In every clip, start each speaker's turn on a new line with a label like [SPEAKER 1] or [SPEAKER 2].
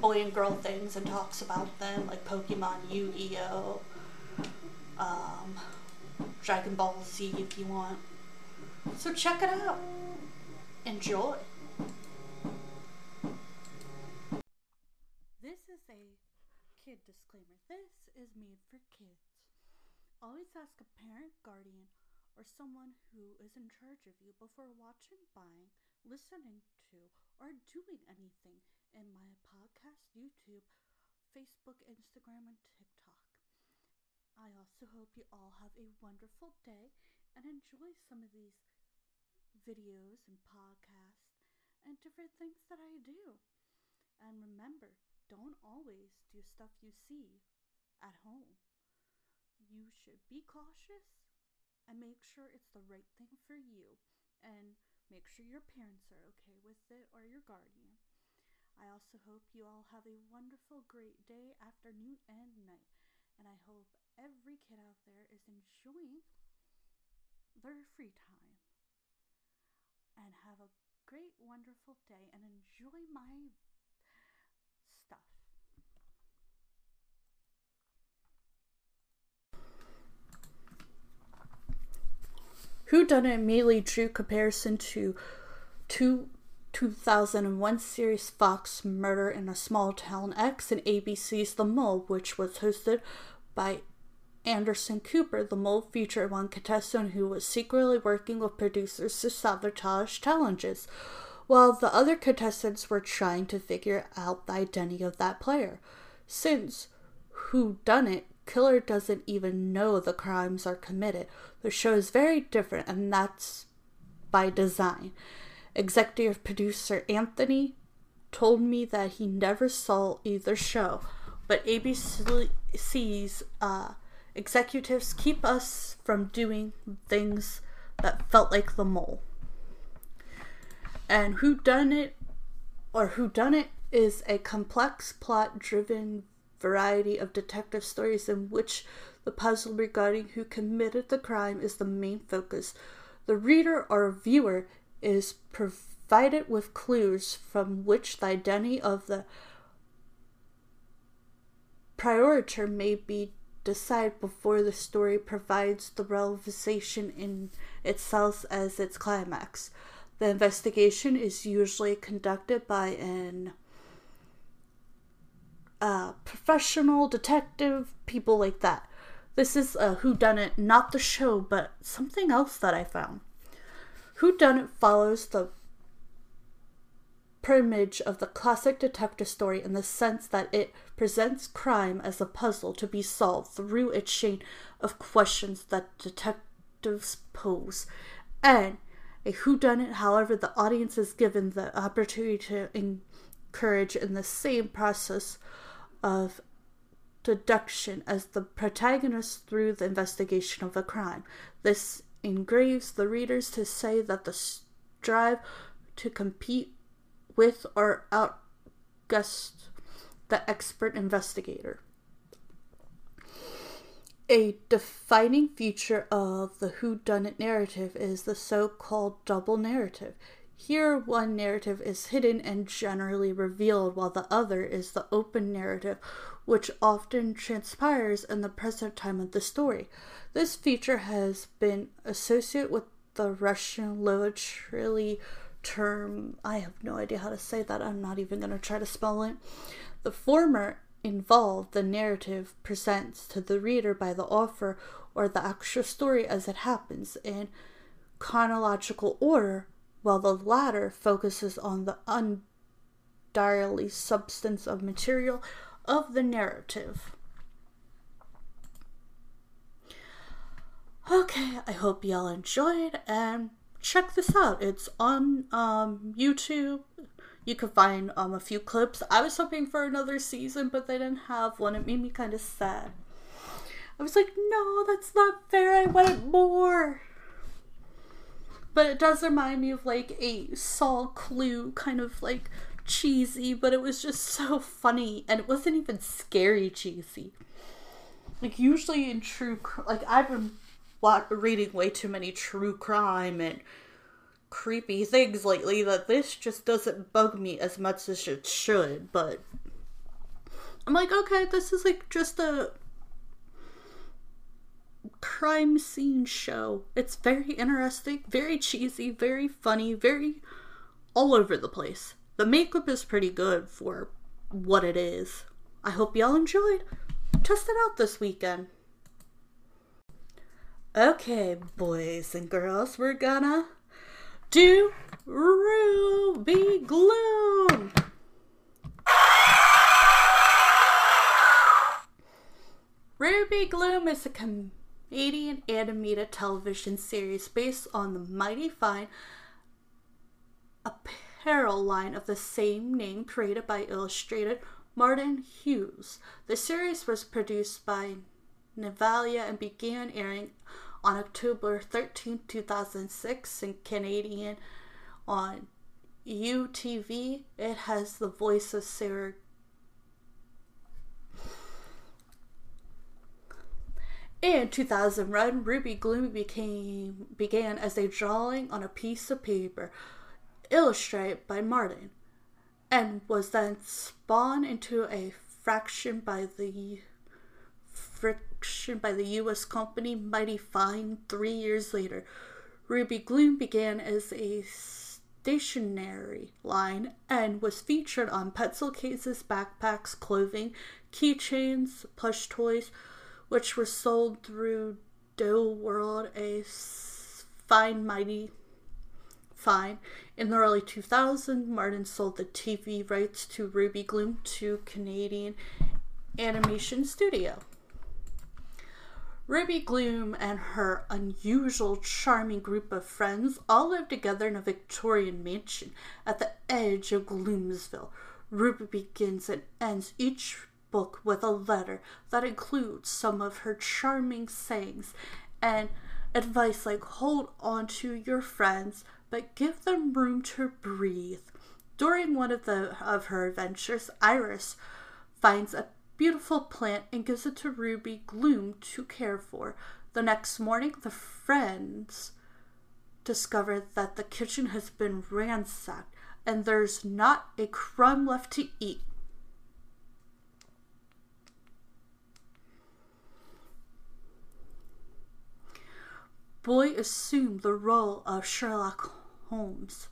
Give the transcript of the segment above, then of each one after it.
[SPEAKER 1] boy and girl things and talks about them, like Pokemon, Yu Gi Oh, um, Dragon Ball Z if you want. So check it out. Enjoy. This is a kid disclaimer. This is made for kids. Always ask a parent, guardian, or someone who is in charge of you before watching, buying, listening to, or doing anything in my podcast, YouTube, Facebook, Instagram, and TikTok. I also hope you all have a wonderful day and enjoy some of these videos and podcasts and different things that I do. And remember, don't always do stuff you see at home. You should be cautious and make sure it's the right thing for you and make sure your parents are okay with it or your guardian. I also hope you all have a wonderful, great day, afternoon, and night. And I hope every kid out there is enjoying their free time. And have a great, wonderful day and enjoy my stuff. Who done it immediately drew comparison to two 2001 series Fox Murder in a Small Town X and ABC's The Mole, which was hosted by Anderson Cooper. The Mole featured one contestant who was secretly working with producers to sabotage challenges, while the other contestants were trying to figure out the identity of that player. Since Who Done It, Killer doesn't even know the crimes are committed. The show is very different, and that's by design. Executive producer Anthony told me that he never saw either show, but ABC's uh, executives keep us from doing things that felt like the mole. And Who Done It or Who Done It is a complex plot-driven variety of detective stories in which the puzzle regarding who committed the crime is the main focus. The reader or viewer is provided with clues from which the identity of the prioriter may be decided before the story provides the revelation in itself as its climax. The investigation is usually conducted by an uh, professional detective, people like that. This is a Who Done It, not the show, but something else that I found. Who Done It follows the primage of the classic detective story in the sense that it presents crime as a puzzle to be solved through a chain of questions that detectives pose. And a whodunit, however, the audience is given the opportunity to encourage in the same process of deduction as the protagonist through the investigation of a crime. This engraves the readers to say that the strive to compete with or outguess the expert investigator. A defining feature of the whodunit narrative is the so called double narrative. Here, one narrative is hidden and generally revealed, while the other is the open narrative, which often transpires in the present time of the story. This feature has been associated with the Russian literary term. I have no idea how to say that. I'm not even going to try to spell it. The former involved the narrative presents to the reader by the author or the actual story as it happens in chronological order, while the latter focuses on the undiary substance of material of the narrative. Okay, I hope y'all enjoyed and check this out. It's on um, YouTube. You can find um, a few clips. I was hoping for another season, but they didn't have one. It made me kind of sad. I was like, no, that's not fair. I wanted more. But it does remind me of like a Saul Clue kind of like cheesy, but it was just so funny and it wasn't even scary cheesy. Like usually in true like I've been reading way too many true crime and creepy things lately that this just doesn't bug me as much as it should, but I'm like, okay, this is like just a crime scene show. It's very interesting, very cheesy, very funny, very all over the place. The makeup is pretty good for what it is. I hope y'all enjoyed. Test it out this weekend. Okay, boys and girls, we're gonna do Ruby Gloom. Ruby Gloom is a Canadian animated television series based on the Mighty Fine apparel line of the same name created by illustrator Martin Hughes. The series was produced by Nelvana and began airing on October 13, 2006 in Canadian on YTV. It has the voice of Sarah In 2001, Ruby Gloom became began as a drawing on a piece of paper, illustrated by Martin, and was then spawned into a fraction by the friction by the U.S. company Mighty Fine three years later. Ruby Gloom began as a stationery line and was featured on pencil cases, backpacks, clothing, keychains, plush toys, which were sold through Dough World, a fine, mighty fine. In the early 2000s, Martin sold the TV rights to Ruby Gloom to Canadian Animation Studio. Ruby Gloom and her unusual, charming group of friends all live together in a Victorian mansion at the edge of Gloomsville. Ruby begins and ends each book with a letter that includes some of her charming sayings and advice like hold on to your friends, but give them room to breathe. During one of the of her adventures, Iris finds a beautiful plant and gives it to Ruby Gloom to care for. The next morning, the friends discover that the kitchen has been ransacked and there's not a crumb left to eat. Boy assumed the role of Sherlock Holmes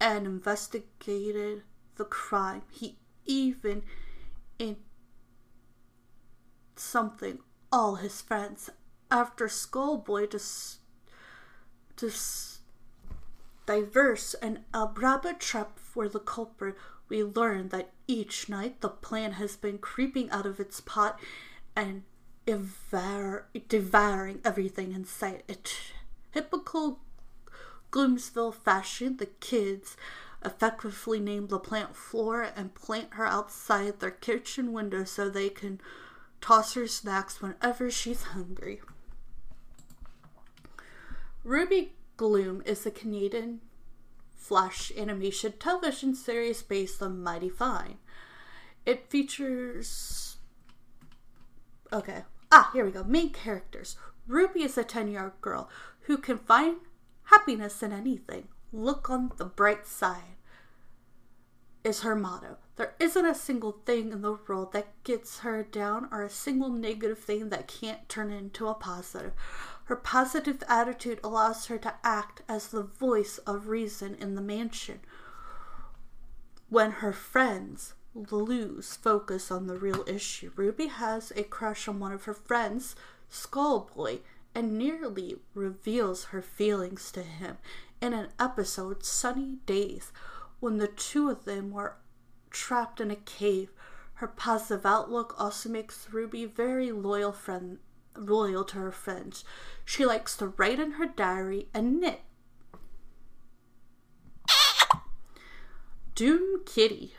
[SPEAKER 1] and investigated the crime. He even in something all his friends after Skullboy just just diverse and a rabbit trap for the culprit we learn that each night the plant has been creeping out of its pot and devour, devouring everything in sight. A typical Gloomsville fashion, the kids effectively name the plant Flora and plant her outside their kitchen window so they can toss her snacks whenever she's hungry. Ruby Gloom is a Canadian flash animation television series based on Mighty Fine. It features. Okay. Ah, here we go. Main characters. Ruby is a 10 year old girl who can find happiness in anything. Look on the bright side is her motto. There isn't a single thing in the world that gets her down or a single negative thing that can't turn into a positive. Her positive attitude allows her to act as the voice of reason in the mansion. When her friends lose focus on the real issue. Ruby has a crush on one of her friends, Skullboy, and nearly reveals her feelings to him in an episode, Sunny Days, when the two of them were trapped in a cave. Her positive outlook also makes Ruby very loyal friend loyal to her friends. She likes to write in her diary and knit. Doom Kitty.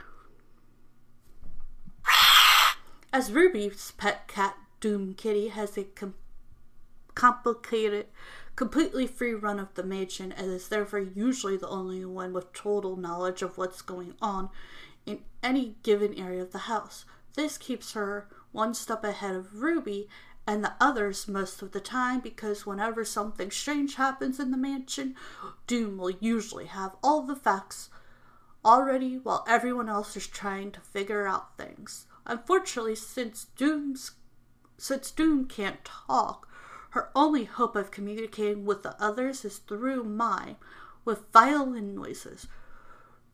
[SPEAKER 1] As Ruby's pet cat, Doom Kitty, has a com- complicated, completely free run of the mansion and is therefore usually the only one with total knowledge of what's going on in any given area of the house. This keeps her one step ahead of Ruby and the others most of the time because whenever something strange happens in the mansion, Doom will usually have all the facts already while everyone else is trying to figure out things. Unfortunately, since Doom's since Doom can't talk, her only hope of communicating with the others is through mime, with violin noises.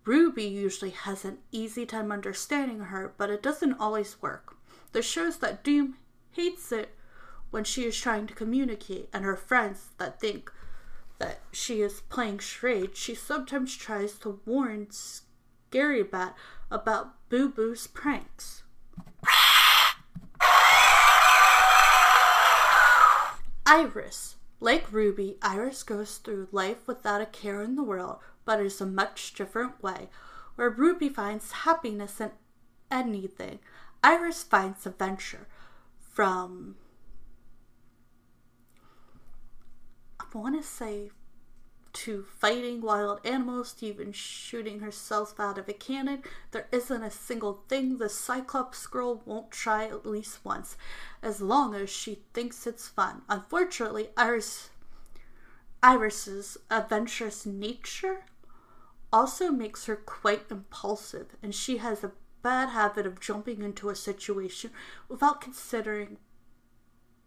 [SPEAKER 1] Ruby usually has an easy time understanding her, but it doesn't always work. This shows that Doom hates it when she is trying to communicate, and her friends that think that she is playing charades, she sometimes tries to warn Scary Bat about Boo Boo's pranks. Iris. Like Ruby, Iris goes through life without a care in the world, but in a much different way. Where Ruby finds happiness in anything, Iris finds adventure. From, I want to say, to fighting wild animals to even shooting herself out of a cannon, there isn't a single thing the Cyclops girl won't try at least once, as long as she thinks it's fun. Unfortunately, Iris Iris's adventurous nature also makes her quite impulsive, and she has a bad habit of jumping into a situation without considering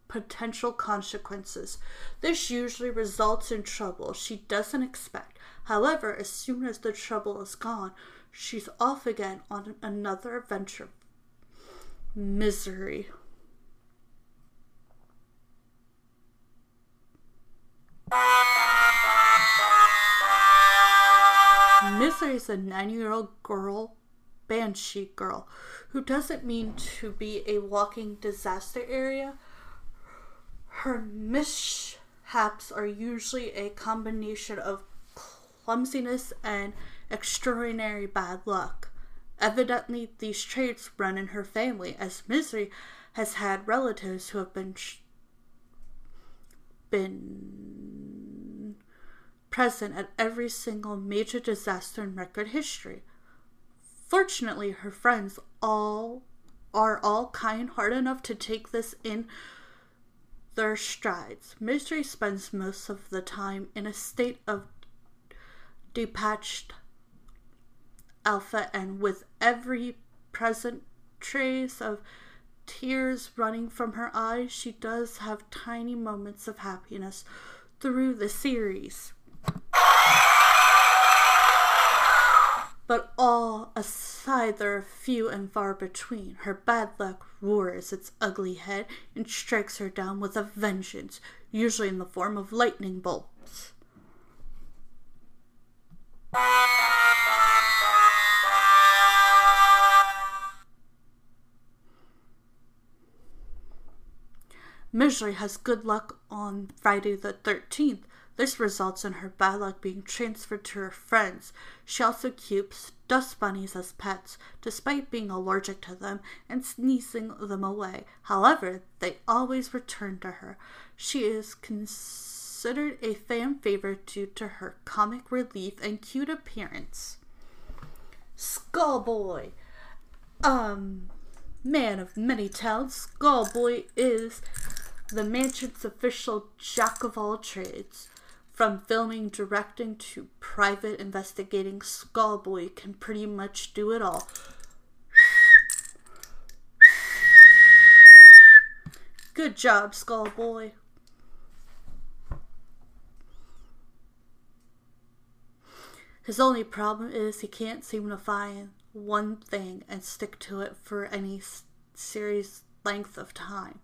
[SPEAKER 1] potential consequences. This usually results in trouble she doesn't expect. However, as soon as the trouble is gone, she's off again on another adventure. Misery. Misery is a nine year old girl, banshee girl, who doesn't mean to be a walking disaster area her mishaps are usually a combination of clumsiness and extraordinary bad luck. Evidently, these traits run in her family, as Misery has had relatives who have been sh- been present at every single major disaster in record history. Fortunately, her friends all are all kind-hearted enough to take this in their strides. Misery spends most of the time in a state of detached alpha, and with every present trace of tears running from her eyes, she does have tiny moments of happiness through the series. But all aside, there are few and far between. Her bad luck roars its ugly head and strikes her down with a vengeance, usually in the form of lightning bolts. Misery has good luck on Friday the 13th. This results in her bad luck being transferred to her friends. She also keeps dust bunnies as pets, despite being allergic to them and sneezing them away. However, they always return to her. She is considered a fan favorite due to her comic relief and cute appearance. Skullboy. Um, man of many talents, Skullboy is the mansion's official jack of all trades. From filming, directing to private investigating, Skullboy can pretty much do it all. Good job, Skullboy. His only problem is he can't seem to find one thing and stick to it for any series length of time.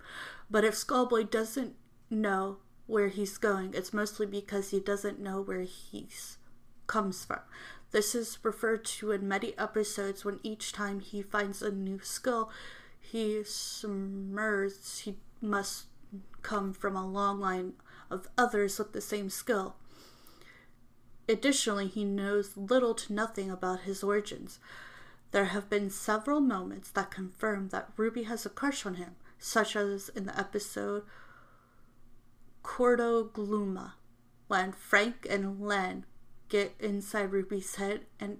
[SPEAKER 1] But if Skullboy doesn't know where he's going, it's mostly because he doesn't know where he's comes from. This is referred to in many episodes when each time he finds a new skill, he submerges, he must come from a long line of others with the same skill. Additionally, he knows little to nothing about his origins. There have been several moments that confirm that Ruby has a crush on him, such as in the episode Cordo Gluma, when Frank and Len get inside Ruby's head and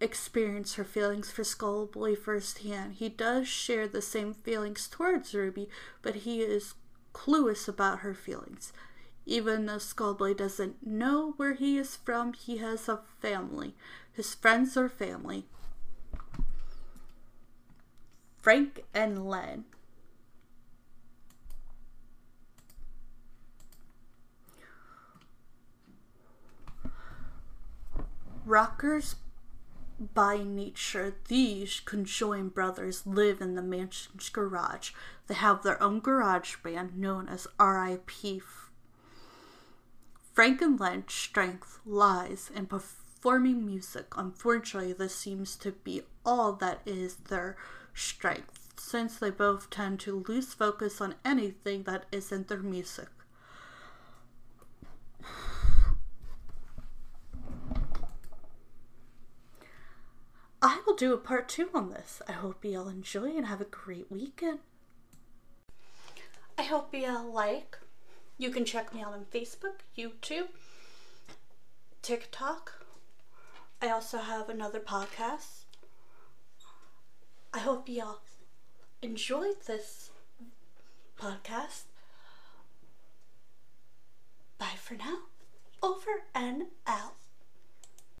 [SPEAKER 1] experience her feelings for Skullboy firsthand. He does share the same feelings towards Ruby, but he is clueless about her feelings. Even though Skullboy doesn't know where he is from, he has a family. His friends are family. Frank and Len. Rockers by nature, these conjoined brothers live in the mansion's garage. They have their own garage band known as RIP. Frank and Len's strength lies in performing music. Unfortunately, this seems to be all that is their strength, since they both tend to lose focus on anything that isn't their music. I will do a part two on this. I hope you all enjoy and have a great weekend. I hope you all like. You can check me out on Facebook, YouTube, TikTok. I also have another podcast. I hope y'all enjoyed this podcast. Bye for now. Over and out.